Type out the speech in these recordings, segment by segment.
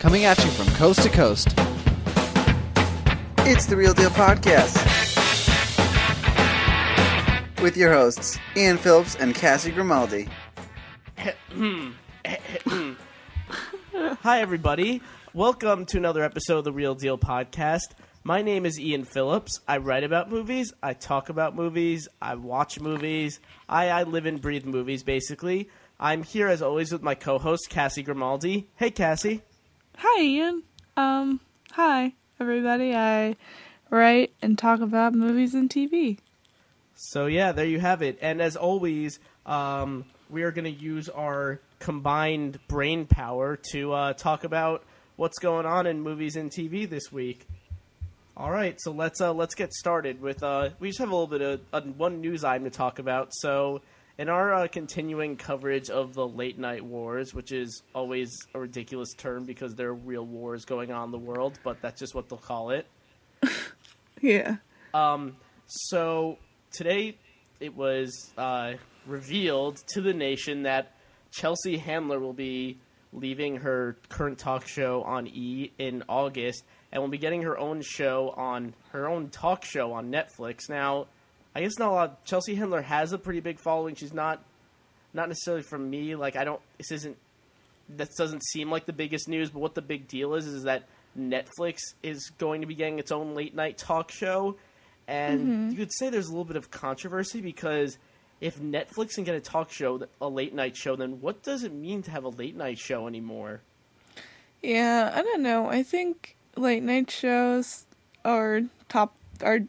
Coming at you from coast to coast. It's the Real Deal Podcast. With your hosts, Ian Phillips and Cassie Grimaldi. Hi, everybody. Welcome to another episode of the Real Deal Podcast. My name is Ian Phillips. I write about movies. I talk about movies. I watch movies. I, I live and breathe movies, basically. I'm here, as always, with my co host, Cassie Grimaldi. Hey, Cassie. Hi, Ian. Um, hi, everybody. I write and talk about movies and TV. So, yeah, there you have it. And as always, um, we are going to use our combined brain power to uh, talk about what's going on in movies and TV this week. All right, so let's uh, let's get started with. Uh, we just have a little bit of uh, one news item to talk about. So, in our uh, continuing coverage of the late night wars, which is always a ridiculous term because there are real wars going on in the world, but that's just what they'll call it. Yeah. Um, so today it was uh, revealed to the nation that Chelsea Handler will be leaving her current talk show on E in August and will be getting her own show on her own talk show on Netflix. Now, I guess not a lot. Chelsea Handler has a pretty big following. She's not not necessarily from me. Like I don't. This isn't. That doesn't seem like the biggest news. But what the big deal is is that Netflix is going to be getting its own late night talk show, and mm-hmm. you could say there's a little bit of controversy because if Netflix can get a talk show, a late night show, then what does it mean to have a late night show anymore? Yeah, I don't know. I think late night shows are top are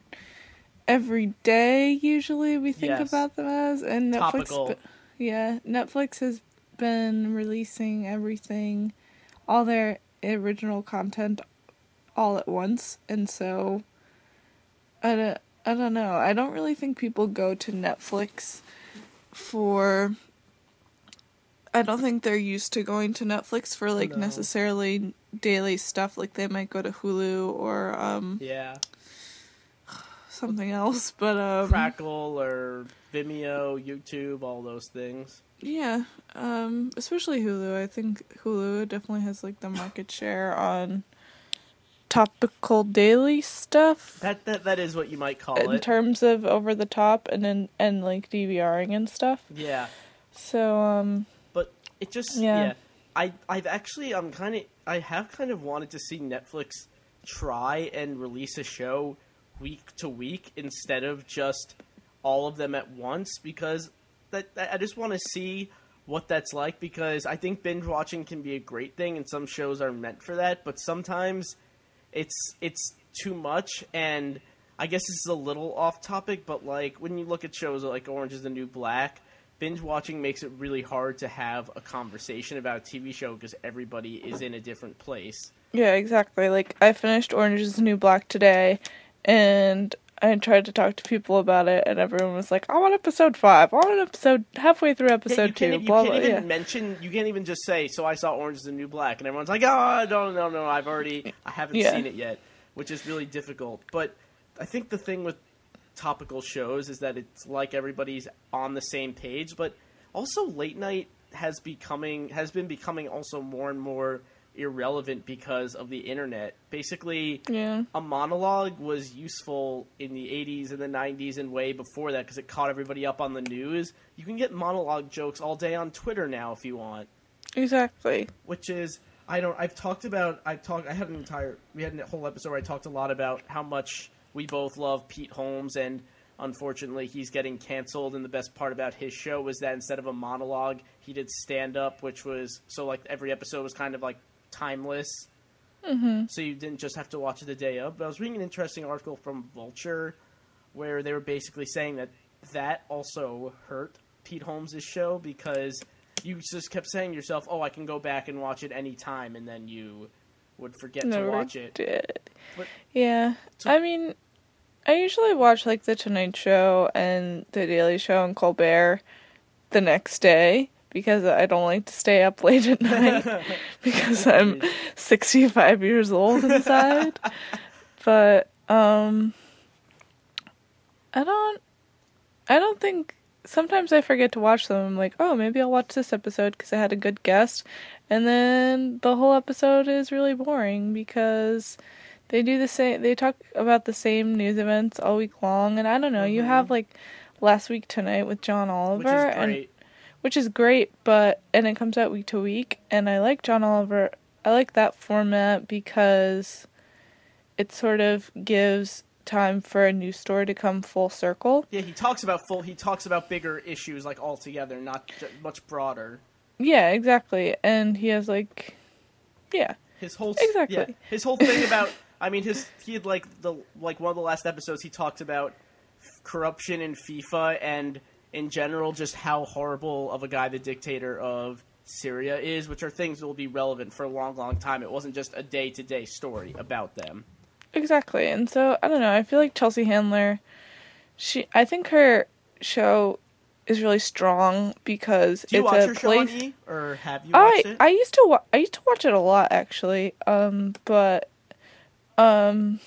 every day usually we think Yes. about them as and Netflix Topical. yeah, Netflix has been releasing everything all their original content all at once and so I don't I don't know. I don't really think people go to Netflix for I don't think they're used to going to Netflix for like No. necessarily daily stuff like they might go to Hulu or um Yeah, something else but um Crackle or Vimeo, YouTube, all those things. yeah um especially Hulu I think Hulu definitely has like the market share on topical daily stuff That that that is what you might call in it. In terms of over the top and then and like DVRing and stuff yeah. so um but it just Yeah. yeah. I I've actually I'm kind of I have kind of wanted to see Netflix try and release a show week to week instead of just all of them at once because that, I just want to see what that's like because I think binge watching can be a great thing and some shows are meant for that but sometimes it's it's too much and I guess this is a little off topic but like when you look at shows like Orange is the New Black binge watching makes it really hard to have a conversation about a TV show because everybody is in a different place. Yeah, exactly. Like I finished Orange is the New Black today and I tried to talk to people about it and everyone was like, I want episode five. I want an episode halfway through Yeah, episode you two. can't, you blah can't blah even yeah. mention. You can't even just say. So I saw Orange is the New Black, and everyone's like, "Oh, no, no, no! I've already, I haven't Yeah. seen it yet," which is really difficult. But I think the thing with topical shows is that it's like everybody's on the same page, but also late night has becoming has been becoming also more and more irrelevant because of the internet. Basically, Yeah. a monologue was useful in the 80s and the 90s and way before that because it caught everybody up on the news. You can get monologue jokes all day on Twitter now if you want, Exactly. which is I don't I've talked about I talked I had an entire we had a whole episode where I talked a lot about how much we both love Pete Holmes and unfortunately he's getting canceled and the best part about his show was that instead of a monologue he did stand up which was so like every episode was kind of like timeless mm-hmm. so you didn't just have to watch it the day of. But I was reading an interesting article from Vulture where they were basically saying that that also hurt Pete Holmes' show because you just kept saying to yourself, "Oh, I can go back and watch it any time," and then you would forget to watch it. did. But- Yeah. So- I mean, I usually watch like the Tonight Show and the Daily Show and Colbert the next day because I don't like to stay up late at night because I'm 65 years old inside. but um I don't I don't think sometimes I forget to watch them. I'm like, oh, maybe I'll watch this episode because I had a good guest, and then the whole episode is really boring because they do the same. They talk about the same news events all week long, and I don't know. You Mhm. have like last week tonight with John Oliver, and. Which is great, but and it comes out week to week, and I like John Oliver. I like that format because it sort of gives time for a new story to come full circle. Yeah, he talks about full. He talks about bigger issues like altogether, not much broader. Yeah, exactly. And he has like yeah. His whole Exactly. yeah, his whole thing about. I mean, his he had like the like one of the last episodes he talked about corruption in FIFA and in general just how horrible of a guy the dictator of Syria is, which are things that will be relevant for a long, long time. It wasn't just a day to day story about them. Exactly. And so I don't know, I feel like Chelsea Handler she I think her show is really strong because Do you it's watch a your show on place E, or have you watched I it? I used to wa- I used to watch it a lot actually. Um but um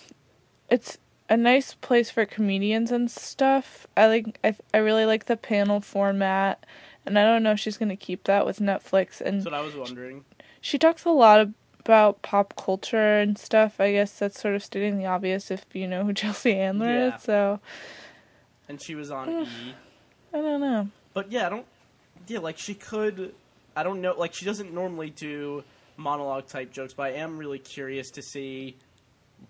it's a nice place for comedians and stuff. I like I I really like the panel format and I don't know if she's going to keep that with Netflix and That's what I was wondering. she talks a lot about pop culture and stuff. I guess that's sort of stating the obvious if you know who Chelsea Handler Yeah. is. So And she was on. E. I don't know. But yeah, I don't. Yeah, like she could. I don't know. Like she doesn't normally do monologue type jokes, but I am really curious to see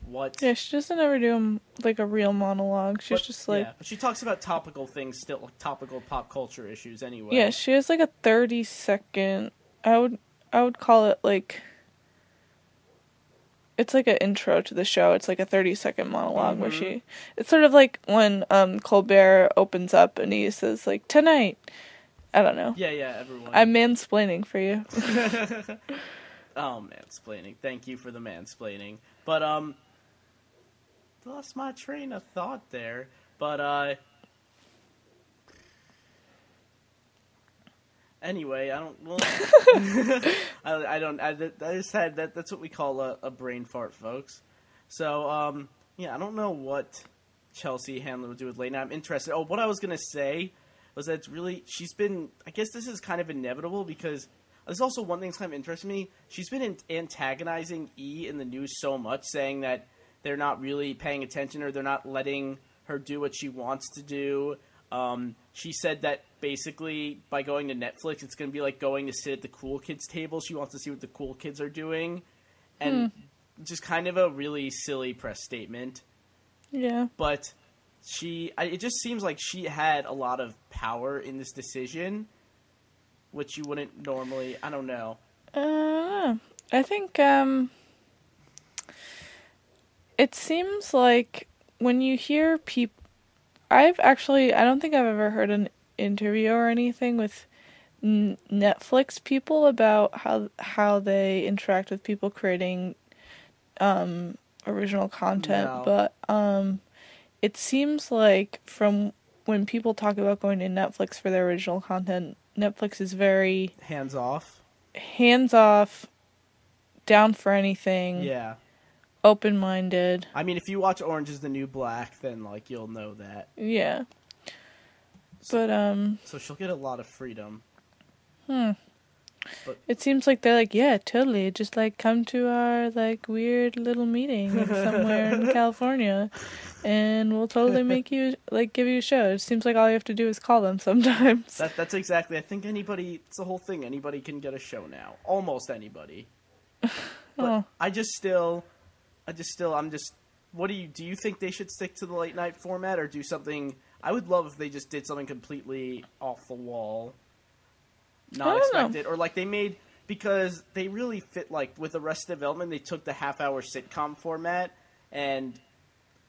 what. Yeah, she doesn't ever do um, like a real monologue. She's what- just like yeah, but she talks about topical things still, like topical pop culture issues anyway. yeah, she has like a thirty second. I would I would call it like. It's like an intro to the show. It's like a thirty second monolog where Mhm. she. It's sort of like when um Colbert opens up and he says like tonight. I don't know. Yeah, yeah, everyone. I'm mansplaining for you. oh, mansplaining. Thank you for the mansplaining. But um, lost my train of thought there. But uh. Anyway, I don't. Well, I, I don't. I, I just had that. That's what we call a, a brain fart, folks. So, um, yeah, I don't know what Chelsea Handler would do with night. I'm interested. Oh, what I was gonna say was that it's really she's been. I guess this is kind of inevitable because there's also one thing that's kind of interesting me. She's been in, antagonizing E in the news so much, saying that they're not really paying attention or they're not letting her do what she wants to do. Um, she said that basically by going to Netflix, it's going to be like going to sit at the cool kids table. She wants to see what the cool kids are doing, and just kind of a really silly press statement. Yeah. But she, I, it just seems like she had a lot of power in this decision, which you wouldn't normally. I don't know. Uh, I think um it seems like when you hear people I've actually I don't think I've ever heard an interview or anything with n- Netflix people about how how they interact with people creating um original content No. but um it seems like from when people talk about going to Netflix for their original content Netflix is very Hands off. hands off, down for anything, Yeah. Open minded. I mean, if you watch Orange is the New Black, then like you'll know that. Yeah. But um So she'll get a lot of freedom. Hmm. But, it seems like they're like, yeah, totally. Just like come to our like weird little meeting somewhere in California and we'll totally make you like give you a show. It seems like all you have to do is call them sometimes. That that's exactly. I think anybody. It's the whole thing. Anybody can get a show now. Almost anybody. But Oh. I just still, I just still, I'm just. What do you do? You think they should stick to the late night format or do something? I would love if they just did something completely off the wall, not don't know. expected, or like they made because they really fit like with Arrested Development. They took the half hour sitcom format and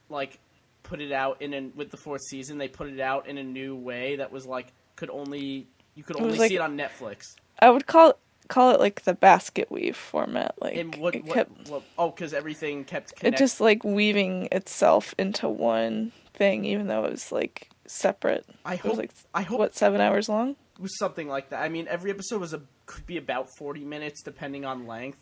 like put it out in an with the fourth season. They put it out in a new way that was like could only you could It only like- see it on Netflix. I would call call it like the basket weave format. Like what, it kept what oh, because everything kept it just like weaving itself into one thing, even though it was like separate. I It was hope. like I hope what seven hours long? it was something like that. I mean, every episode was a could be about forty minutes, depending on length.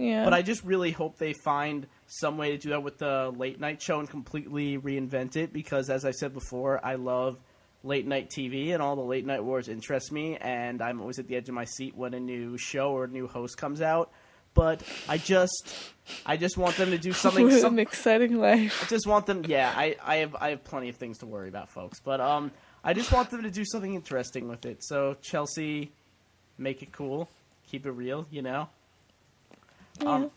Yeah, But I just really hope they find some way to do that with the late night show and completely reinvent it because, as I said before, I love late night TV and all the late night wars interest me, and I'm always at the edge of my seat when a new show or a new host comes out. But I just, I just want them to do something. What some- an exciting life. I just want them. Yeah, I, I have I have plenty of things to worry about, folks. But um, I just want them to do something interesting with it. So Chelsea, make it cool, keep it real. You know. Um,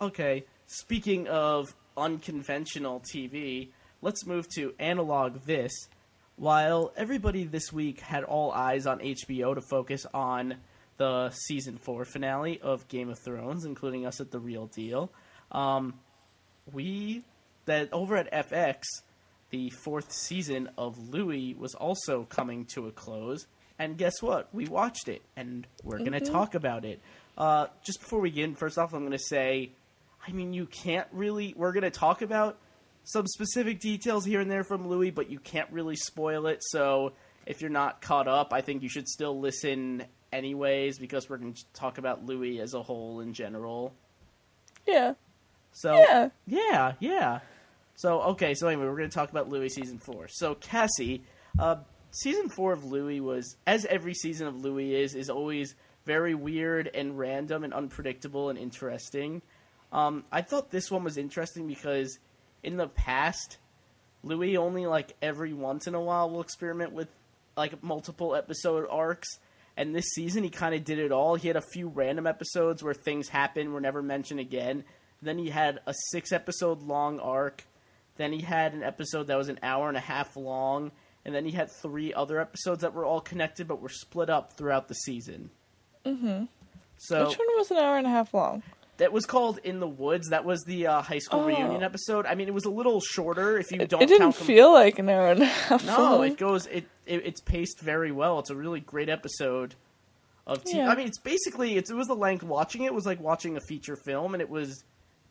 okay. Speaking of unconventional TV, let's move to analog this. While everybody this week had all eyes on HBO to focus on the season four finale of Game of Thrones, including us at the Real Deal, um, we that over at FX, the fourth season of Louie was also coming to a close. And guess what? We watched it, and we're going to talk about it. Uh, just before we begin, first off, I'm going to say, I mean, you can't really. We're going to talk about some specific details here and there from Louie, but you can't really spoil it. So if you're not caught up, I think you should still listen anyways, because we're going to talk about Louie as a whole in general. Yeah. So Yeah. yeah, yeah. So okay, so anyway, we're going to talk about Louie season four. So Cassie, uh, season four of Louie was, as every season of Louie is, is always very weird and random and unpredictable and interesting. Um, I thought this one was interesting because in the past, Louis only like every once in a while will experiment with like multiple episode arcs. And this season, he kind of did it all. He had a few random episodes where things happened, were never mentioned again. Then he had a six episode long arc. Then he had an episode that was an hour and a half long. And then he had three other episodes that were all connected but were split up throughout the season. Mm-hmm. So Which one was an hour and a half long? That was called In the Woods. That was the uh, high school Oh. reunion episode. I mean, it was a little shorter if you It, don't it didn't feel like an hour and a half no, it goes. It, it it's paced very well. It's a really great episode of TV. Yeah. I mean, it's basically it's, it was the length. Watching it was like watching a feature film, and it was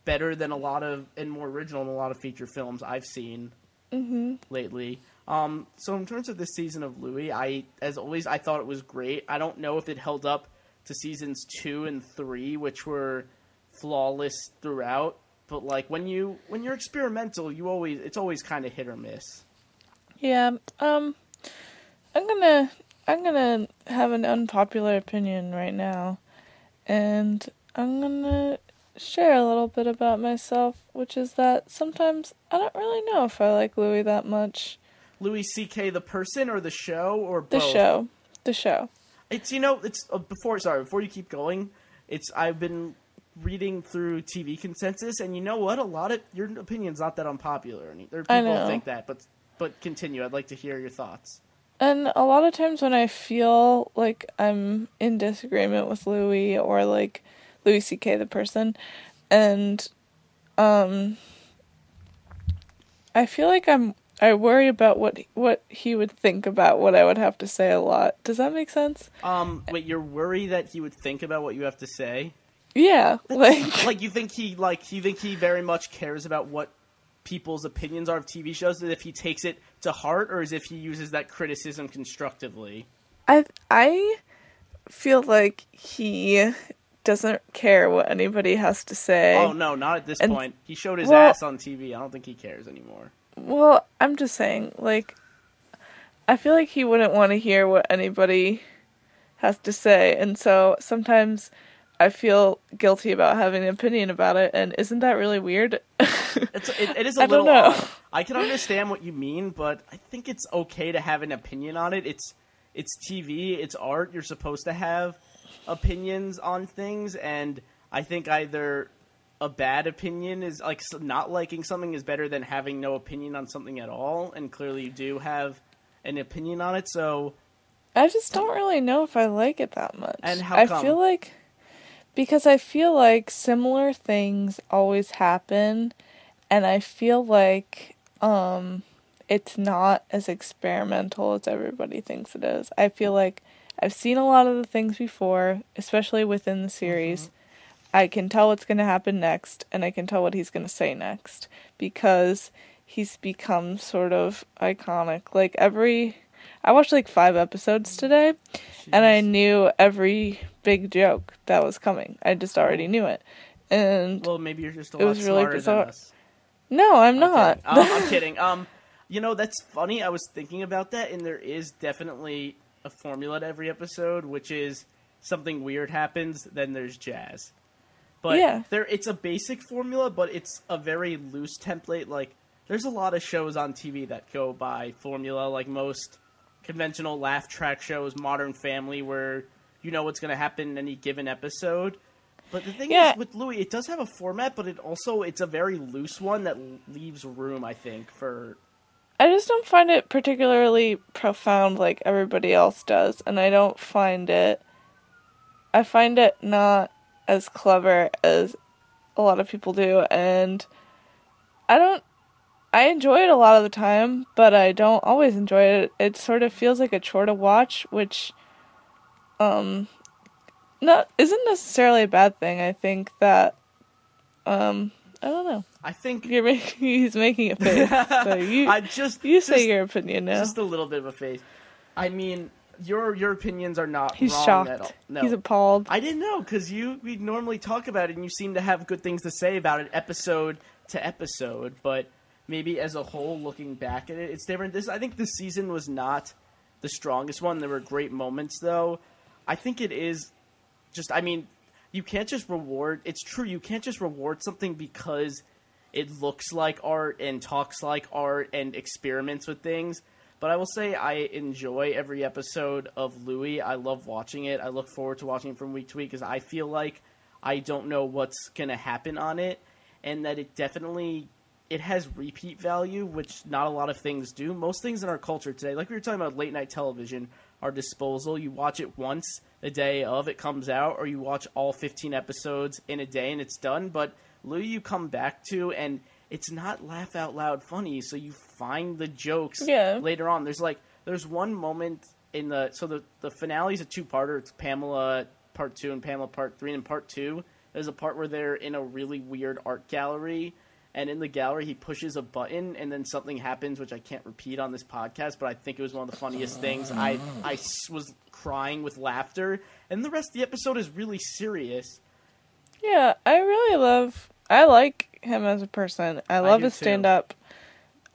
better than a lot of and more original than a lot of feature films I've seen lately. Um, so in terms of this season of Louie, I as always I thought it was great. I don't know if it held up to seasons two and three, which were flawless throughout. But like when you when you're experimental, you always it's always kind of hit or miss. Yeah, um I'm gonna I'm gonna have an unpopular opinion right now. And I'm gonna share a little bit about myself, which is that sometimes I don't really know if I like Louis that much. Louis C.K. the person or the show or The both? show. The show. It's you know it's uh, before sorry before you keep going. It's I've been reading through TV consensus and you know what a lot of your opinion's not that unpopular. And there are people think that, but but continue. I'd like to hear your thoughts. And a lot of times when I feel like I'm in disagreement with Louis or like Louis C.K. the person, and um, I feel like I'm I worry about what what he would think about what I would have to say a lot. Does that make sense? Um, wait, you're worried that he would think about what you have to say? Yeah, like like you think he like you think he very much cares about what people's opinions are of TV shows, as if he takes it to heart, or as if he uses that criticism constructively. I I feel like he doesn't care what anybody has to say. Oh no, not at this And- point. He showed his well- ass on TV. I don't think he cares anymore. Well, I'm just saying, like, I feel like he wouldn't want to hear what anybody has to say, and so sometimes I feel guilty about having an opinion about it, and isn't that really weird? It's it, it is a I don't little. know. odd. I can understand what you mean, but I think it's okay to have an opinion on it. It's it's TV, it's art. You're supposed to have opinions on things, and I think either a bad opinion is like not liking something is better than having no opinion on something at all. And clearly, you do have an opinion on it. So I just don't really know if I like it that much. And how I come? feel like because I feel like similar things always happen and I feel like um it's not as experimental as everybody thinks it is. I feel like I've seen a lot of the things before, especially within the series. I can tell what's going to happen next and I can tell what he's going to say next because he's become sort of iconic. Like every I watched like 5 episodes today and I knew every big joke that was coming. I just already knew it. And well, maybe you're just a It lot was really smarter bizarre. than us. no, I'm I'm not. kidding. Um, I'm kidding. Um, You know, that's funny. I was thinking about that, and there is definitely a formula to every episode, which is something weird happens, then there's jazz. But Yeah. there, it's a basic formula, but it's a very loose template. Like, there's a lot of shows on TV that go by formula, like most conventional laugh track shows, Modern Family, where you know what's going to happen in any given episode. But the thing Yeah. is, with Louis, it does have a format, but it also it's a very loose one that leaves room, I think, for I just don't find it particularly profound like everybody else does, and I don't find it. I find it not as clever as a lot of people do, and I don't. I enjoy it a lot of the time, but I don't always enjoy it. It sort of feels like a chore to watch, which, um, not isn't necessarily a bad thing. I think that, um, I don't know. I think You're making he's making a face. So you I just you say your opinion now. just a little bit of a face. I mean, your your opinions are not He's wrong shocked. at all. No, He's appalled. I didn't know because you we normally talk about it and you seem to have good things to say about it episode to episode, but maybe as a whole, looking back at it, it's different. This I think this season was not the strongest one. There were great moments though. I think it is just I mean, you can't just reward it's true, you can't just reward something because it looks like art and talks like art and experiments with things. But I will say I enjoy every episode of Louie. I love watching it. I look forward to watching it from week to week because I feel like I don't know what's gonna happen on it, and that it definitely it has repeat value, which not a lot of things do. Most things in our culture today, like we were talking about late night television, are disposal. You watch it once the day of it comes out, or you watch all 15 episodes in a day and it's done. But Louie, you come back to, and it's not laugh out loud funny, so you find the jokes Yeah. later on. There's like there's one moment in the so the the finale's a two parter. It's Pamela part two and Pamela part three. And part two, there's a part where they're in a really weird art gallery. And in the gallery, he pushes a button, and then something happens, which I can't repeat on this podcast. But I think it was one of the funniest things. I I was crying with laughter, and the rest of the episode is really serious. Yeah, I really love. I like him as a person. I love do his stand up.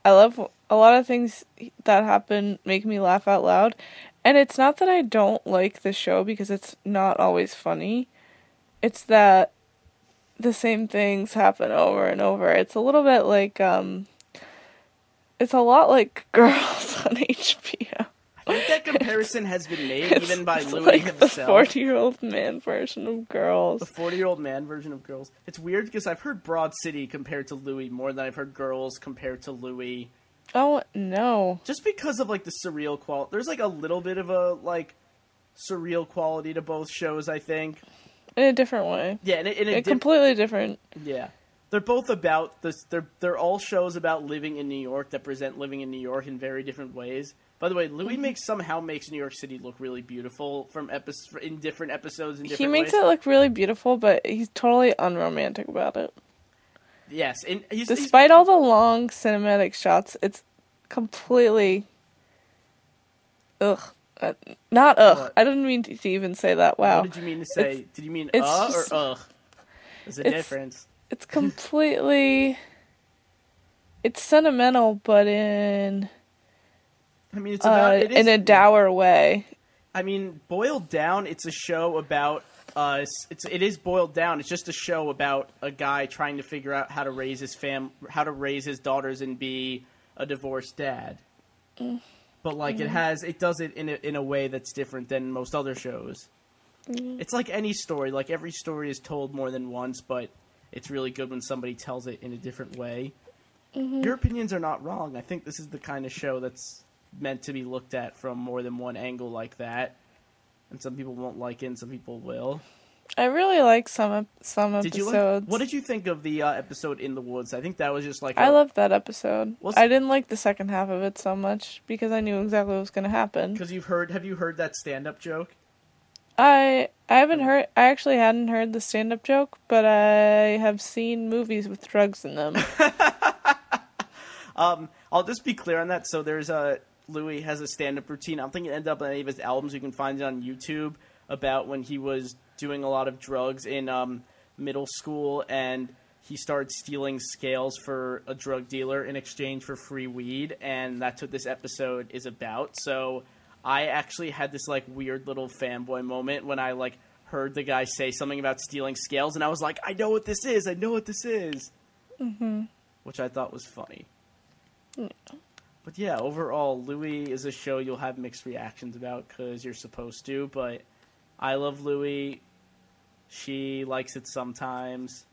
I love a lot of things that happen make me laugh out loud. And it's not that I don't like the show because it's not always funny. It's that the same things happen over and over. It's a little bit like um it's a lot like Girls on HBO. I think that comparison has been made even by it's Louis like the himself. forty-year-old man version of Girls. The 40 year old man version of Girls. It's weird because I've heard Broad City compared to Louie more than I've heard Girls compared to Louie. Oh no! Just because of like the surreal quality. There's like a little bit of a like surreal quality to both shows, I think. In a different way. Yeah, and it, and A it diff- completely different. yeah. They're both about this. They're they're all shows about living in New York that present living in New York in very different ways. By the way, Louis Mm-hmm. makes somehow makes New York City look really beautiful from episodes in different episodes. In different He makes ways. it look really beautiful, but he's totally unromantic about it. yes, and he's, he's Despite all the long cinematic shots, it's completely ugh. Uh, not ugh. What? I didn't mean to, even say that. Wow. What did you mean to say? Did you mean it's uh just- or ugh? There's a it's- difference. It's completely. It's sentimental, but in I mean, it's about uh, it is, in a dour way. I mean, boiled down, it's a show about. Uh, it's- it's it is boiled down. It's just a show about a guy trying to figure out how to raise his fam, how to raise his daughters and be a divorced dad. But like it mm-hmm. has, it does it in a, in a way that's different than most other shows. Mm-hmm. It's like any story. Like every story is told more than once, but it's really good when somebody tells it in a different way. Mm-hmm. Your opinions are not wrong. I think this is the kind of show that's meant to be looked at from more than one angle like that. And some people won't like it, and some people will. I really like some some Did you episodes. like? What did you think of the uh, episode in the woods? I think that was just like I a- loved that episode. I didn't like the second half of it so much because I knew exactly what was going to happen. because you've heard. Have you heard that stand-up joke? I I haven't heard. I actually hadn't heard the stand up joke, but I have seen movies with drugs in them. Um, I'll just be clear on that. So there's a Louis has a stand-up routine. I don't think it ended up on any of his albums. You can find it on YouTube about when he was doing a lot of drugs in um, middle school, and he started stealing scales for a drug dealer in exchange for free weed, and that's what this episode is about. So I actually had this like weird little fanboy moment when I like heard the guy say something about stealing scales, and I was like, I know what this is. I know what this is. Mm-hmm. Which I thought was funny. But yeah, overall, Louie is a show you'll have mixed reactions about because you're supposed to. But I love Louie. She likes it sometimes.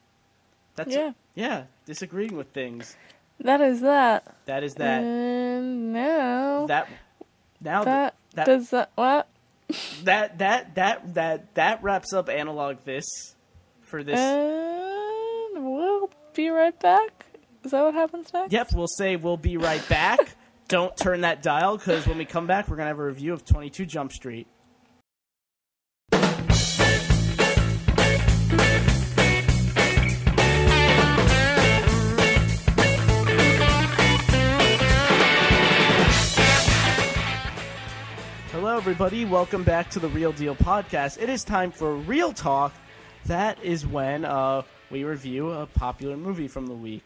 That's Yeah. yeah, disagreeing with things. That is that. That is that. And now that now that, that does that what? that that that that that wraps up analog this for this. And we'll be right back. Is that what happens next? Yep, we'll say we'll be right back. Don't turn that dial because when we come back, we're gonna have a review of Twenty Two Jump Street. Hello, everybody. Welcome back to the Real Deal Podcast. It is time for Real Talk. That is when uh, we review a popular movie from the week.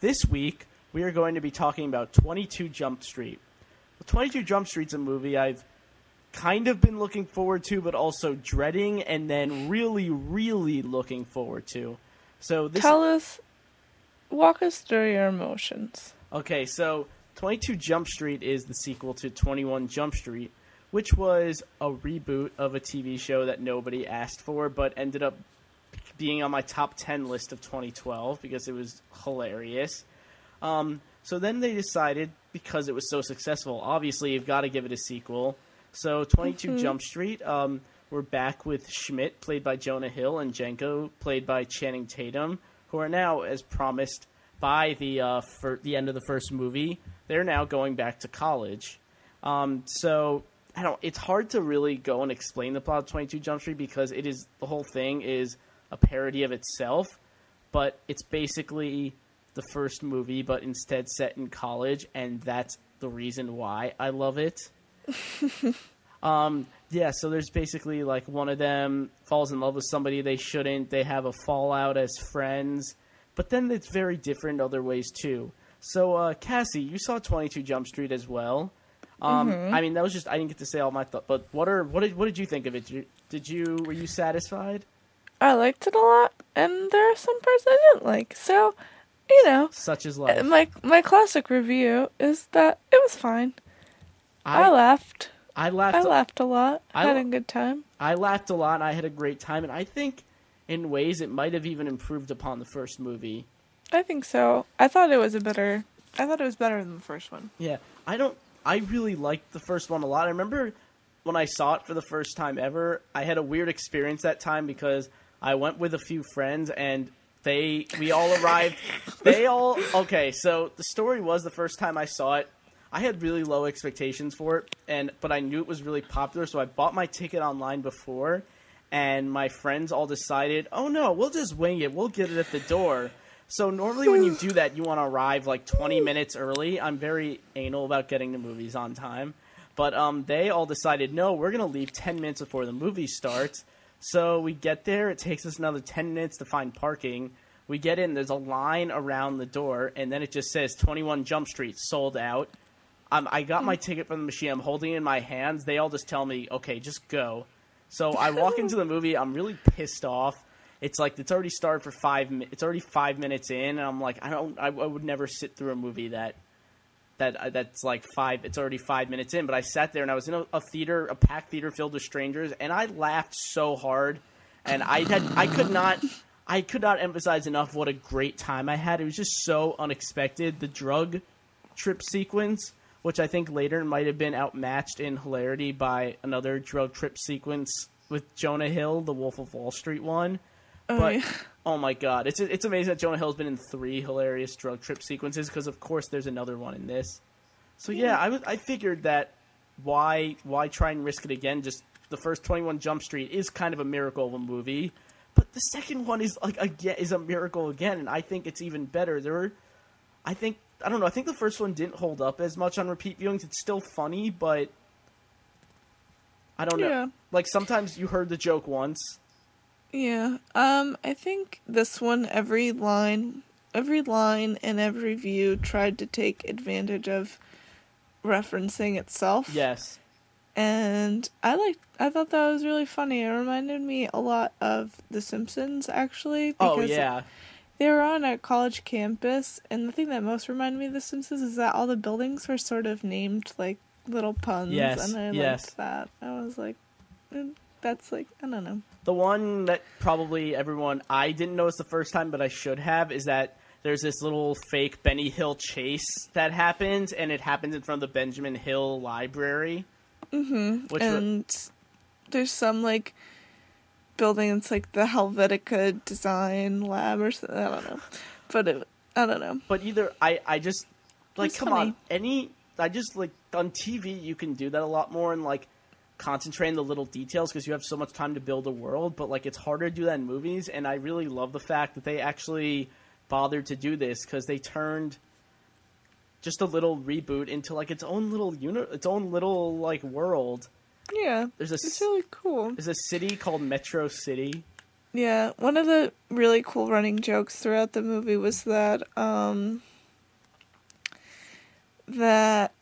This week, we are going to be talking about 22 Jump Street. 22 Jump Street's a movie I've kind of been looking forward to, but also dreading, and then really, really looking forward to. So this Tell us, walk us through your emotions. Okay, so 22 Jump Street is the sequel to 21 Jump Street, which was a reboot of a TV show that nobody asked for, but ended up being on my top 10 list of 2012 because it was hilarious. Um, so then they decided, because it was so successful, obviously you've got to give it a sequel. So 22 Jump Street, um, we're back with Schmidt, played by Jonah Hill, and Jenko, played by Channing Tatum, who are now, as promised by the uh, the end of the first movie, they're now going back to college. Um, so I don't. It's hard to really go and explain the plot of Twenty Two Jump Street because it is the whole thing is a parody of itself, but it's basically the first movie, but instead set in college, and that's the reason why I love it. um, yeah, so there's basically like one of them falls in love with somebody they shouldn't. They have a fallout as friends, but then it's very different other ways too. So, uh, Cassie, you saw Twenty Two Jump Street as well. Um, I mean, that was just I didn't get to say all my thoughts. But what are what did what did you think of it? Did you, did you were you satisfied? I liked it a lot, and there are some parts I didn't like. So, you know, Such as life. my my classic review is that it was fine. I, laughed. I laughed. I laughed a lot. I had a good time. I laughed a lot. I had a great time, and I think in ways it might have even improved upon the first movie. I think so. I thought it was a better. I thought it was better than the first one. Yeah, I don't. I really liked the first one a lot. I remember when I saw it for the first time ever. I had a weird experience that time because I went with a few friends and they we all arrived. they all okay. So the story was the first time I saw it. I had really low expectations for it, and but I knew it was really popular, so I bought my ticket online before, and my friends all decided, "Oh no, we'll just wing it. We'll get it at the door." So normally when you do that, you want to arrive like 20 minutes early. I'm very anal about getting to movies on time. But um, they all decided, no, we're going to leave 10 minutes before the movie starts. So we get there. It takes us another 10 minutes to find parking. We get in. There's a line around the door, and then it just says 21 Jump Street sold out. Um, I got my ticket from the machine. I'm holding it in my hands. They all just tell me, okay, just go. So I walk into the movie. I'm really pissed off. It's like it's already started for five. It's already five minutes in, and I'm like, I don't. I, I would never sit through a movie that that uh, that's like five. It's already five minutes in, but I sat there and I was in a, a theater, a packed theater filled with strangers, and I laughed so hard, and I had I could not. I could not emphasize enough what a great time I had. It was just so unexpected. The drug trip sequence, which I think later might have been outmatched in hilarity by another drug trip sequence with Jonah Hill, the Wolf of Wall Street one. Oh, but yeah. oh my god, it's it's amazing that Jonah Hill's been in three hilarious drug trip sequences because of course there's another one in this. So yeah, I was I figured that why why try and risk it again? Just the first Twenty One Jump Street is kind of a miracle of a movie, but the second one is like again is a miracle again, and I think it's even better. There were, I think I don't know. I think the first one didn't hold up as much on repeat viewings. It's still funny, but I don't know. Yeah. Like sometimes you heard the joke once, Yeah. Um, I think this one, every line, every line and every view tried to take advantage of referencing itself. Yes. And I like. I thought that was really funny. It reminded me a lot of The Simpsons, actually. Oh yeah. They were on a college campus, and the thing that most reminded me of The Simpsons is that all the buildings were sort of named like little puns, Yes, and I yes. liked that. I was like, mm, that's like I don't know. The one that probably everyone I didn't notice the first time, but I should have, is that there's this little fake Benny Hill chase that happens, and it happens in front of the Benjamin Hill Library. Mm-hmm. And there's some like building it's like the Helvetica Design Lab or something. I don't know, but it, I don't know. but either I, I just like come funny. on any I just like on TV you can do that a lot more and like concentrate on the little details because you have so much time to build a world. But like it's harder to do that in movies, and I really love the fact that they actually bothered to do this because they turned just a little reboot into like its own little unit, its own little like world. Yeah, There's a it's really cool. There's a city called Metro City. Yeah, one of the really cool running jokes throughout the movie was that um that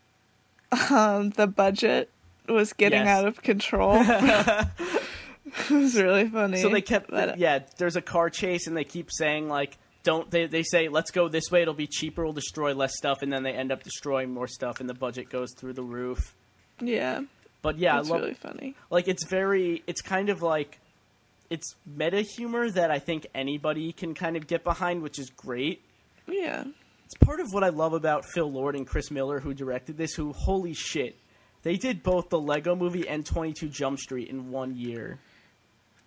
um the budget was getting Yes. out of control. it was really funny. So they kept, but- uh, yeah. There's a car chase, and they keep saying like, "Don't." They they say, "Let's go this way. It'll be cheaper. We'll destroy less stuff," and then they end up destroying more stuff, and the budget goes through the roof. yeah, But yeah, it's I love really funny. like it's very. It's kind of like it's meta humor that I think anybody can kind of get behind, which is great. Yeah. It's part of what I love about Phil Lord and Chris Miller, who directed this. Who, holy shit, they did both the Lego Movie and Twenty Two Jump Street in one year.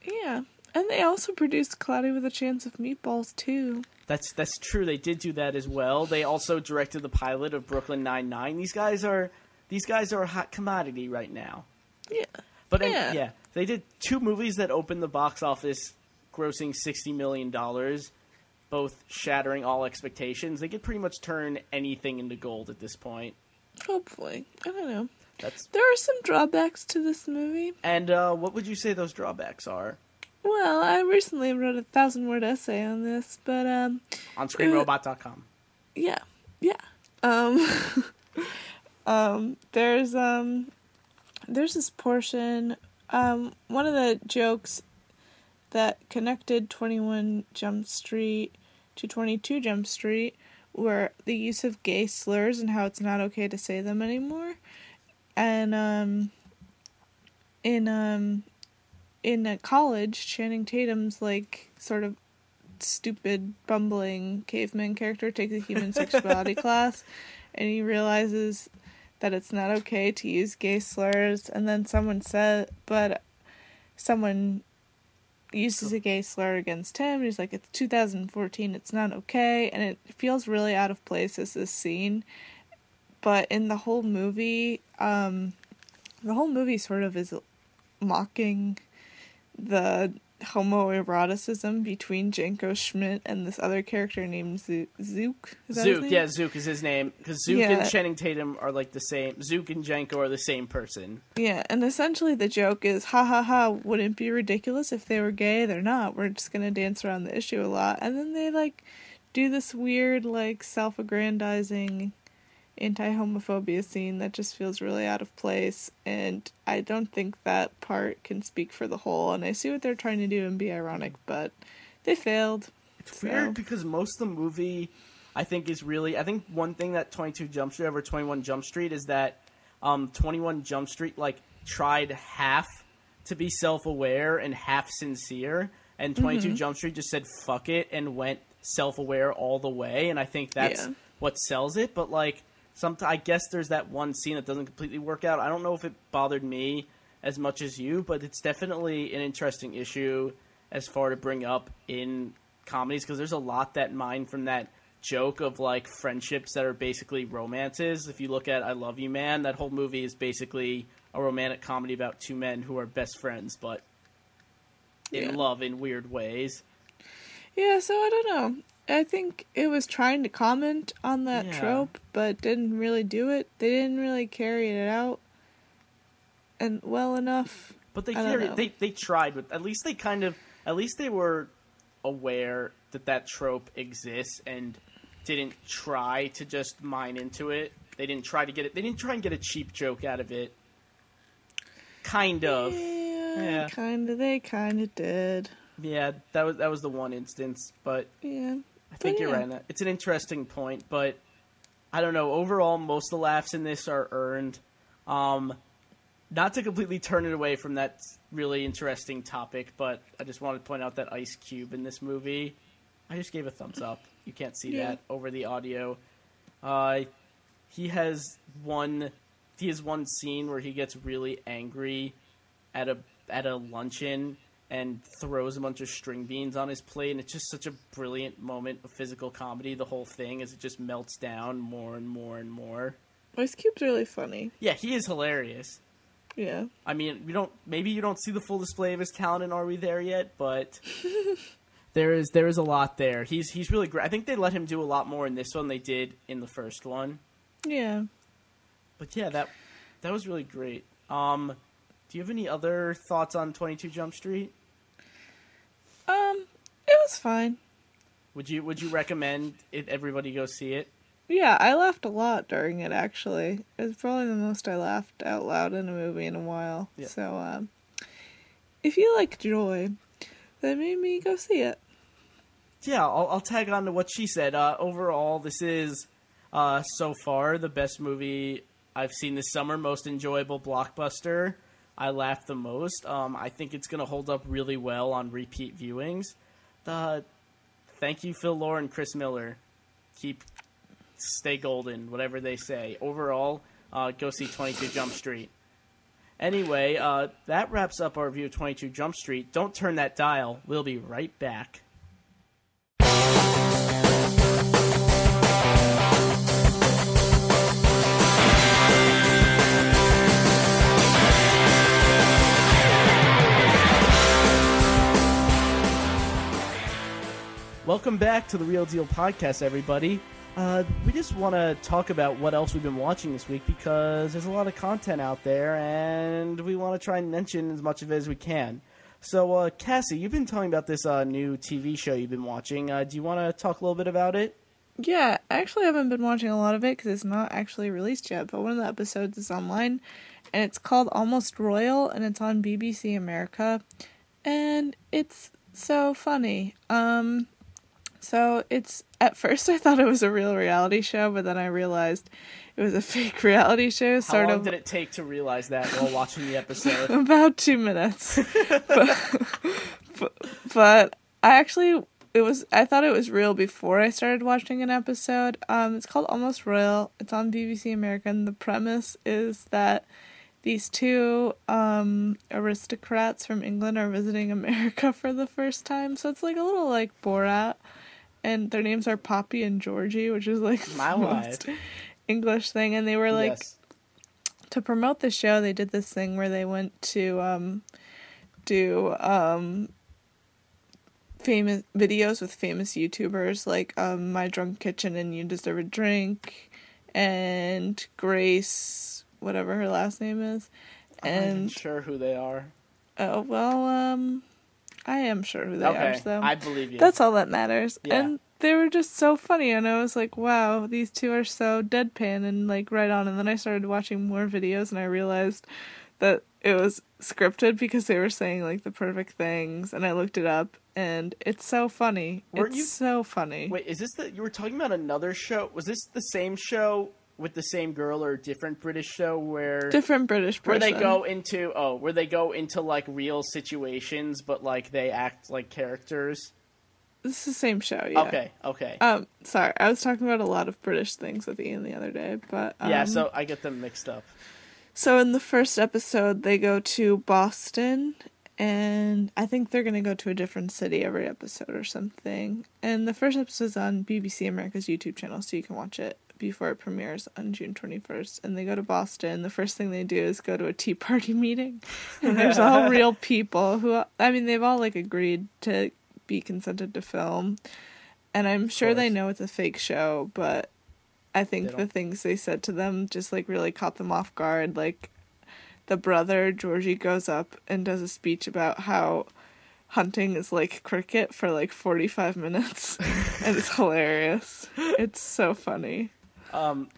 Yeah. And they also produced Cloudy with a Chance of Meatballs too. That's that's true. They did do that as well. They also directed the pilot of Brooklyn Nine Nine. These guys are these guys are a hot commodity right now. Yeah. But and- Yeah. yeah, they did two movies that opened the box office, grossing sixty million dollars, both shattering all expectations. They could pretty much turn anything into gold at this point. Hopefully. I don't know. That's There are some drawbacks to this movie. and uh, what would you say those drawbacks are Well, I recently wrote a thousand word essay on this, but um on ScreenRobot.com? yeah. Yeah. Um um there's um there's this portion um one of the jokes that connected 21 Jump Street to 22 Jump Street were the use of gay slurs and how it's not okay to say them anymore. And um in um in a college, Channing Tatum's like sort of stupid bumbling caveman character takes a human sexuality class and he realizes that it's not okay to use gay slurs. And then someone says, but someone uses a gay slur against him and he's like it's 2014 it's not okay. And it feels really out of place as this scene but in the whole movie um the whole movie sort of is mocking the homoeroticism between Jenko Schmidt and this other character named Zo- Zook. Is Zook, yeah, Zook is his name because Zook Yeah. and Channing Tatum are like the same. Zook and Jenko are the same person. Yeah, and essentially the joke is, ha ha ha, wouldn't it be ridiculous if they were gay? They're not. We're just gonna dance around the issue a lot. And then they, like, do this weird, like, self aggrandizing anti homophobia scene that just feels really out of place. And I don't think that part can speak for the whole. And I see what they're trying to do and be ironic, but they failed. It's So- weird because most of the movie, I think, is really. I think one thing that Twenty Two Jump Street over Twenty One Jump Street is that um, Twenty One Jump Street like tried half to be self aware and half sincere, and 22 Mm-hmm. Jump Street just said fuck it and went self aware all the way, and I think that's Yeah. what sells it. But like, some I guess there's that one scene that doesn't completely work out. I don't know if it bothered me as much as you, but it's definitely an interesting issue as far to bring up in comedies because there's a lot that mine from that joke of like friendships that are basically romances. If you look at I Love You Man, that whole movie is basically a romantic comedy about two men who are best friends but in Yeah. love in weird ways. Yeah, so I don't know. I think it was trying to comment on that Yeah. trope, but didn't really do it. They didn't really carry it out and well enough. But they I don't carry, know. they they tried with at least they kind of at least they were aware that that trope exists and didn't try to just mine into it. They didn't try to get it. They didn't try and get a cheap joke out of it. Kind of. Yeah, Yeah. kind of. They kind of did. Yeah, that was that was the one instance, but Yeah. I think But you're right. on that. It's an interesting point, but I don't know. Overall, most of the laughs in this are earned. Um, not to completely turn it away from that really interesting topic, but I just wanted to point out that Ice Cube in this movie, I just gave a thumbs up. You can't see Yeah. that over the audio. Uh, he has one. He has one scene where he gets really angry at a at a luncheon and throws a bunch of string beans on his plate, and it's just such a brilliant moment of physical comedy. The whole thing as it just melts down more and more and more. Ice Cube's really funny. Yeah, he is hilarious. Yeah. I mean, we don't. Maybe you don't see the full display of his talent in Are We There yet? But there is there is a lot there. He's he's really great. I think they let him do a lot more in this one. They did in the first one. Yeah. But yeah, that that was really great. Um, do you have any other thoughts on Twenty Two Jump Street? It was fine. Would you would you recommend it, everybody go see it? Yeah, I laughed a lot during it actually. It was probably the most I laughed out loud in a movie in a while. Yeah. So, um, if you like joy, then maybe go see it. Yeah, I'll, I'll tag on to what she said. Uh, overall, this is uh, so far the best movie I've seen this summer. Most enjoyable blockbuster. I laughed the most. Um, I think it's going to hold up really well on repeat viewings. Thank you, Phil Lord and Chris Miller. Keep stay golden, whatever they say. Overall, uh, go see 22 Jump Street. Anyway, uh, that wraps up our review of 22 Jump Street. Don't turn that dial. We'll be right back. Welcome back to the Reel Deal Podcast, everybody. Uh, we just want to talk about what else we've been watching this week because there's a lot of content out there, and we want to try and mention as much of it as we can. So, uh, Cassie, you've been talking about this uh, new TV show you've been watching. Uh, do you want to talk a little bit about it? Yeah, I actually haven't been watching a lot of it because it's not actually released yet, but one of the episodes is online, and it's called Almost Royal, and it's on BBC America, and it's so funny. Um, so it's at first I thought it was a real reality show, but then I realized it was a fake reality show. How Sort long of did it take to realize that while watching the episode? about two minutes, but, but but I actually it was I thought it was real before I started watching an episode. Um, it's called Almost Royal. It's on BBC America, and the premise is that these two um aristocrats from England are visiting America for the first time. So it's like a little like Borat. And their names are Poppy and Georgie, which is like My most. English thing. And they were like yes. to promote the show they did this thing where they went to um do um famous videos with famous youtubers like um my drunk kitchen and you deserve a drink and grace whatever her last name is And I'm not sure who they are. oh well um i am sure who they are okay, so I believe you. that's all that matters. Yeah. And they were just so funny, and I was like, wow, these two are so deadpan and like right on. And then I started watching more videos, and I realized that it was scripted because they were saying like the perfect things, and I looked it up, and it's so funny. Weren't it's you- so funny. Wait, is this the you were talking about another show? Was this the same show with the same girl or a different British show where Different British where they go into oh, where they go into like real situations but like they act like characters? This is the same show. Yeah. Okay, okay. Um, sorry, I was talking about a lot of British things with Ian the other day, but um, yeah, so I get them mixed up. So in the first episode, they go to Boston, and I think they're gonna go to a different city every episode or something. And the first episode's on BBC America's YouTube channel, so you can watch it before it premieres on June twenty first. And they go to Boston. The first thing they do is go to a Tea Party meeting, and there's all real people who I mean they've all like agreed to be consented to film, and I'm sure they know it's a fake show, but I think the things they said to them just like really caught them off guard. Like the brother Georgie goes up and does a speech about how hunting is like cricket for like 45 minutes and it's hilarious. It's so funny. Um,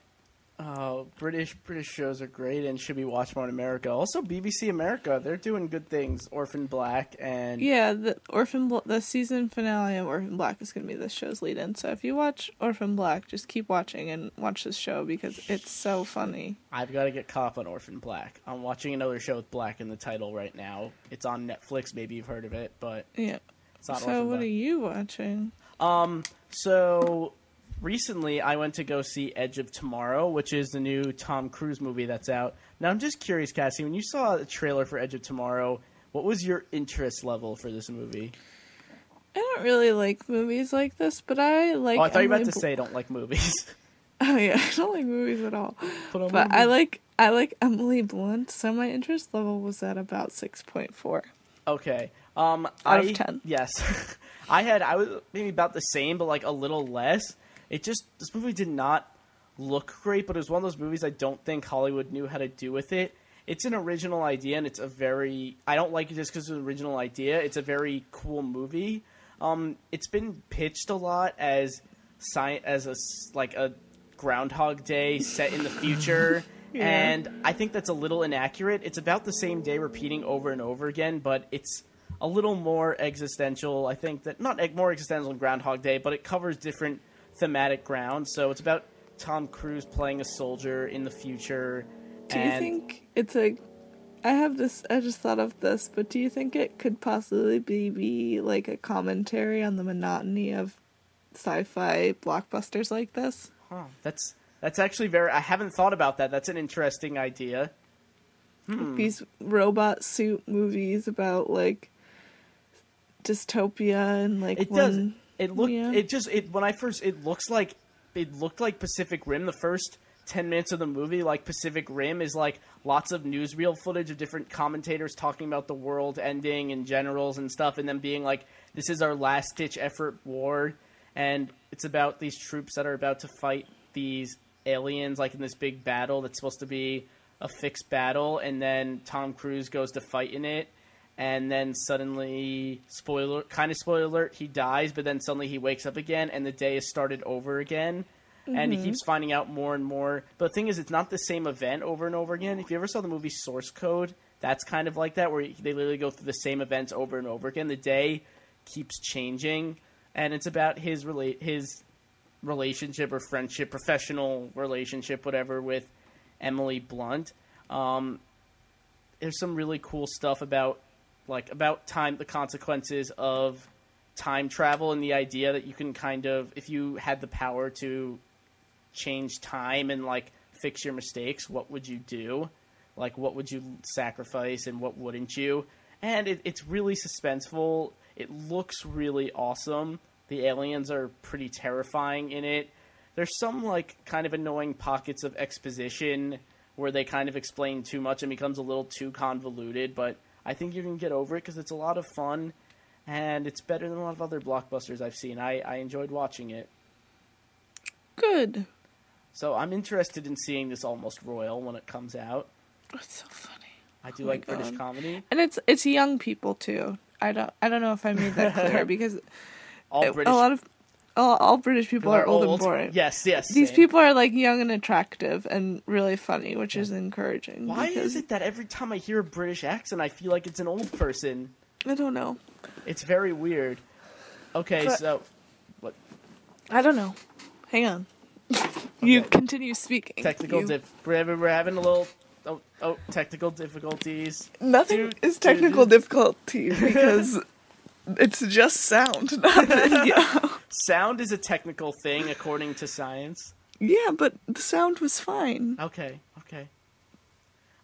uh, British British shows are great and should be watched more in America. Also, BBC America, they're doing good things. Orphan Black and Yeah, the Orphan Bl- the season finale of Orphan Black is going to be this show's lead in. So if you watch Orphan Black, just keep watching and watch this show because it's so funny. I've got to get caught up on Orphan Black. I'm watching another show with Black in the title right now. It's on Netflix. Maybe you've heard of it, but Yeah. it's not So Orphan what Black. are you watching? Um, so recently I went to go see Edge of Tomorrow, which is the new Tom Cruise movie that's out. Now I'm just curious, Cassie, when you saw the trailer for Edge of Tomorrow, what was your interest level for this movie? I don't really like movies like this, but I like. oh, I thought you were Emily about to Bl- say I don't like movies. Oh yeah, I don't like movies at all. But But I like I like Emily Blunt, so my interest level was at about six point four. Okay. Um, Out I, of 10. Yes, I had. I was maybe about the same, but like a little less. It just this movie did not look great, but it was one of those movies I don't think Hollywood knew how to do with it. It's an original idea, and it's a very. I don't like it just because it's an original idea. It's a very cool movie. Um, it's been pitched a lot as sci- as a like a Groundhog Day set in the future. Yeah. And I think that's a little inaccurate. It's about the same day repeating over and over again, but it's a little more existential. I think that not more existential than Groundhog Day, but it covers different thematic ground. So it's about Tom Cruise playing a soldier in the future. Do you think it's a? I have this. I just thought of this, but do you think it could possibly be, be like a commentary on the monotony of sci-fi blockbusters like this? Huh, that's that's actually very. I haven't thought about that. That's an interesting idea. Hmm. These robot suit movies about like dystopia and like It does. It looked. Yeah. It just. It when I first. It looks like. It looked like Pacific Rim. The first ten minutes of the movie, like Pacific Rim, is like lots of newsreel footage of different commentators talking about the world ending and generals and stuff, and then being like, "This is our last ditch effort war," and it's about these troops that are about to fight these aliens, like in this big battle that's supposed to be a fixed battle, and then Tom Cruise goes to fight in it and then suddenly spoiler kind of spoiler alert he dies but then suddenly he wakes up again and the day is started over again. And he keeps finding out more and more. But the thing is it's not the same event over and over again. If you ever saw the movie source code that's kind of like that where they literally go through the same events over and over again. The day keeps changing and it's about his relate his relationship or friendship professional relationship whatever with emily blunt. Um, there's some really cool stuff about like about time the consequences of time travel and the idea that you can kind of if you had the power to change time and like fix your mistakes what would you do? Like what would you sacrifice and what wouldn't you? And it, it's really suspenseful. It looks really awesome. The aliens are pretty terrifying in it. There's some like kind of annoying pockets of exposition where they kind of explain too much and becomes a little too convoluted but i think you can get over it because it's a lot of fun and it's better than a lot of other blockbusters i've seen i, I enjoyed watching it good. so i'm interested in seeing this almost royal when it comes out It's so funny. i do Oh like british comedy And it's it's young people too. I don't I don't know if I made that clear because all it- british a lot of all, all British people are old, and boring. yes yes These same. people are like young and attractive and really funny, which is encouraging. why is it that every time i hear a british accent i feel like it's an old person I don't know. it's very weird okay But- so what I don't know. Hang on. You continue speaking. technical You- diff we're having, we're having a little oh, oh technical difficulties Nothing Dude, is technical dude. difficulty because it's just sound, not video. sound is a technical thing according to science yeah, but the sound was fine. okay okay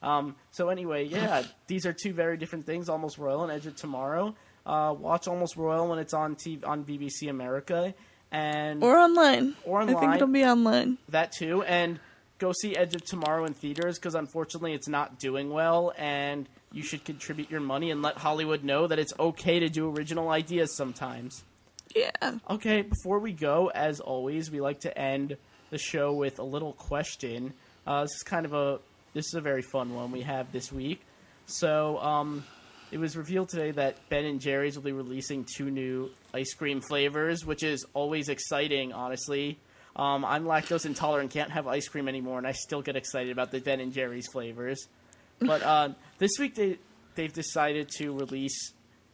um so anyway yeah these are two very different things almost royal and edge of tomorrow uh watch almost royal when it's on TV, on bbc america and Or online. Or online. I think it'll be online. that too and go see edge of tomorrow in theaters because unfortunately it's not doing well and you should contribute your money and let hollywood know that it's okay to do original ideas sometimes Yeah. okay before we go as always we like to end the show with a little question uh, this is kind of a this is a very fun one we have this week so um, it was revealed today that Ben and Jerry's will be releasing two new ice cream flavors, which is always exciting, honestly. Um, I'm lactose intolerant, can't have ice cream anymore, and I still get excited about the Ben and Jerry's flavors. But uh, this week they they've decided to release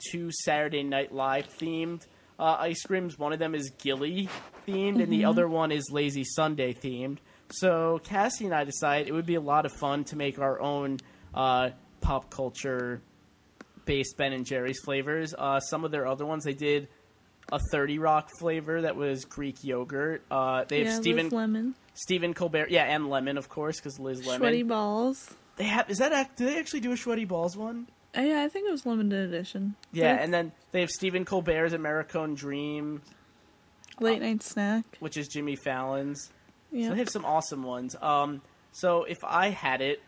two Saturday Night Live themed uh, ice creams. One of them is Gilly themed, and the other one is Lazy Sunday themed. So Cassie and I decided it would be a lot of fun to make our own uh, pop culture based Ben and Jerry's flavors. Uh, some of their other ones, they did a 30 Rock flavor that was Greek yogurt. Uh, they have yeah, Stephen Lemon, Stephen Colbert, yeah, and lemon, of course, because Liz Lemon. sweaty balls. They have is that act? Do they actually do a sweaty balls one? Uh, yeah, I think it was limited edition. Yeah, and then they have Stephen Colbert's Americone Dream, late night snack. which is Jimmy Fallon's. Yeah, So they have some awesome ones. Um, so if I had it,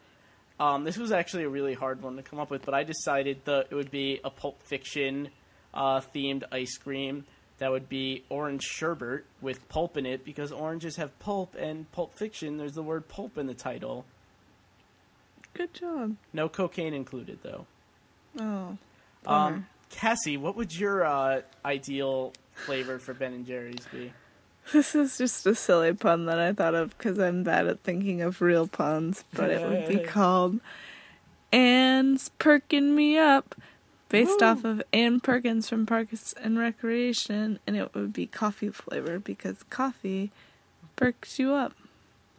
um, this was actually a really hard one to come up with, but I decided that it would be a Pulp Fiction uh, themed ice cream that would be orange sherbet with pulp in it because oranges have pulp, and Pulp Fiction there's the word pulp in the title. Good job. No cocaine included though. Oh. Um, Cassie, what would your uh, ideal flavor for Ben and Jerry's be? This is just a silly pun that I thought of because I'm bad at thinking of real puns, but it would be called Ann's Perkin Me Up, based off of Ann Perkins from Parks and Recreation, and it would be coffee flavor because coffee perks you up.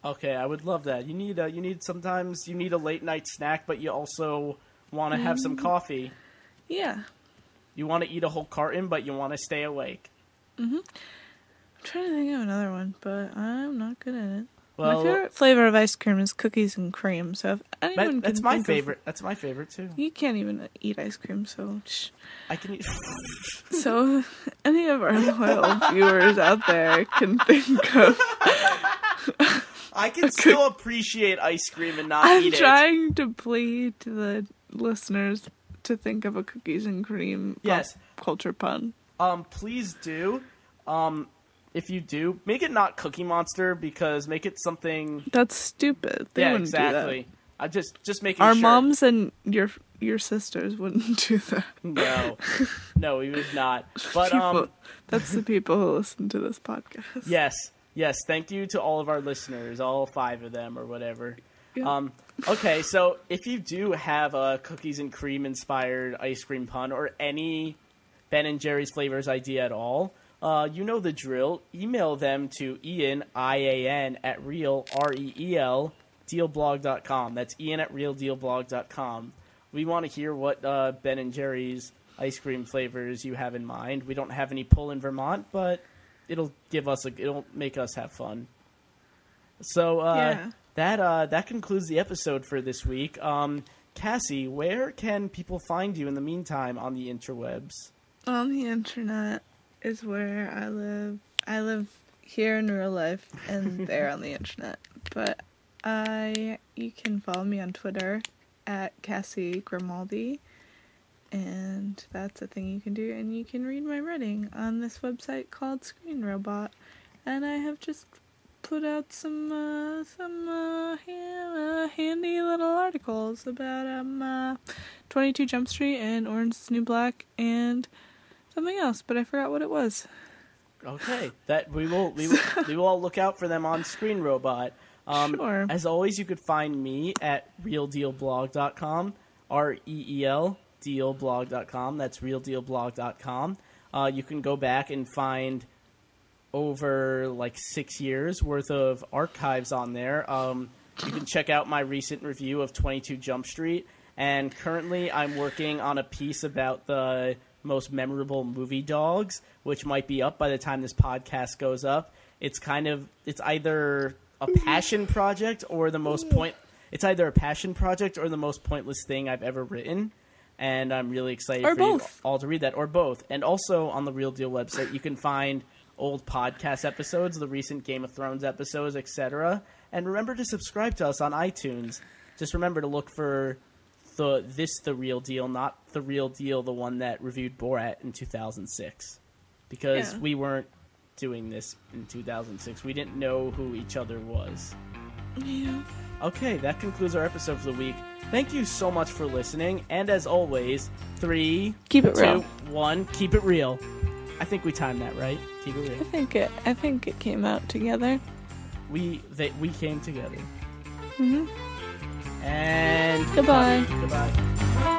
Okay, I would love that. You need a, you need sometimes you need a late night snack, but you also want to have some coffee. Yeah. You want to eat a whole carton, but you want to stay awake. Mhm. I'm trying to think of another one, but I'm not good at it. Well, my favorite flavor of ice cream is cookies and cream, so if anyone that, that's my think of- favorite. That's my favorite too. you can't even eat ice cream, so shh. I can eat. So, any of our loyal viewers out there can think of. I can still appreciate ice cream and not I'm eat it. trying to plead to the listeners to think of a cookies and cream pop Yes. culture pun. Um, please do. Um, if you do, make it not Cookie Monster because make it something. That's stupid. They yeah, wouldn't exactly. I just just making. Our sure. moms and your your sisters wouldn't do that. No, no, we would not. But people, um, that's the people who listen to this podcast. yes, yes. Thank you to all of our listeners, all five of them or whatever. Yeah. Um, okay, so if you do have a cookies and cream inspired ice cream pun or any Ben and Jerry's flavors idea at all, uh, you know the drill. Email them to Ian I A N at real R E E L dealblog.com. That's Ian at real, reeldealblog.com. We want to hear what uh, Ben and Jerry's ice cream flavors you have in mind. We don't have any pull in Vermont, but it'll give us a it'll make us have fun. So uh, Yeah. that uh, that concludes the episode for this week. Um, Cassie, where can people find you in the meantime on the interwebs? On the internet is where I live. I live here in real life and there on the internet. But I you can follow me on Twitter at Cassie Grimaldi. And that's a thing you can do and you can read my writing on this website called Screen Robot. And I have just put out some uh, some uh, ha- uh, handy little articles about um uh, 22 Jump Street and Orange is New Black and something else, but I forgot what it was. Okay, that we will we will, we will all look out for them on Screen Robot. Um, Sure. As always, you could find me at reeldealblog.com, r e e l dealblog.com. That's reeldealblog.com. Uh, you can go back and find over like six years worth of archives on there. Um, you can check out my recent review of 22 Jump Street. And currently, I'm working on a piece about the most memorable movie dogs, which might be up by the time this podcast goes up. It's kind of it's either a passion project or the most point. It's either a passion project or the most pointless thing I've ever written, and I'm really excited Or for you all to read that, or both. And also on the Reel Deal website, you can find old podcast episodes, the recent Game of Thrones episodes, etc. And remember to subscribe to us on iTunes. Just remember to look for the this the real deal, not the real deal, the one that reviewed Borat in 2006, because Yeah. we weren't doing this in 2006. We didn't know who each other was. Yeah. Okay, that concludes our episode for the week. Thank you so much for listening, and as always, three, Keep it two, real. one, keep it real. I think we timed that right. Keep it I think it. I think it came out together. We they, we came together. Mhm. And Goodbye. Goodbye.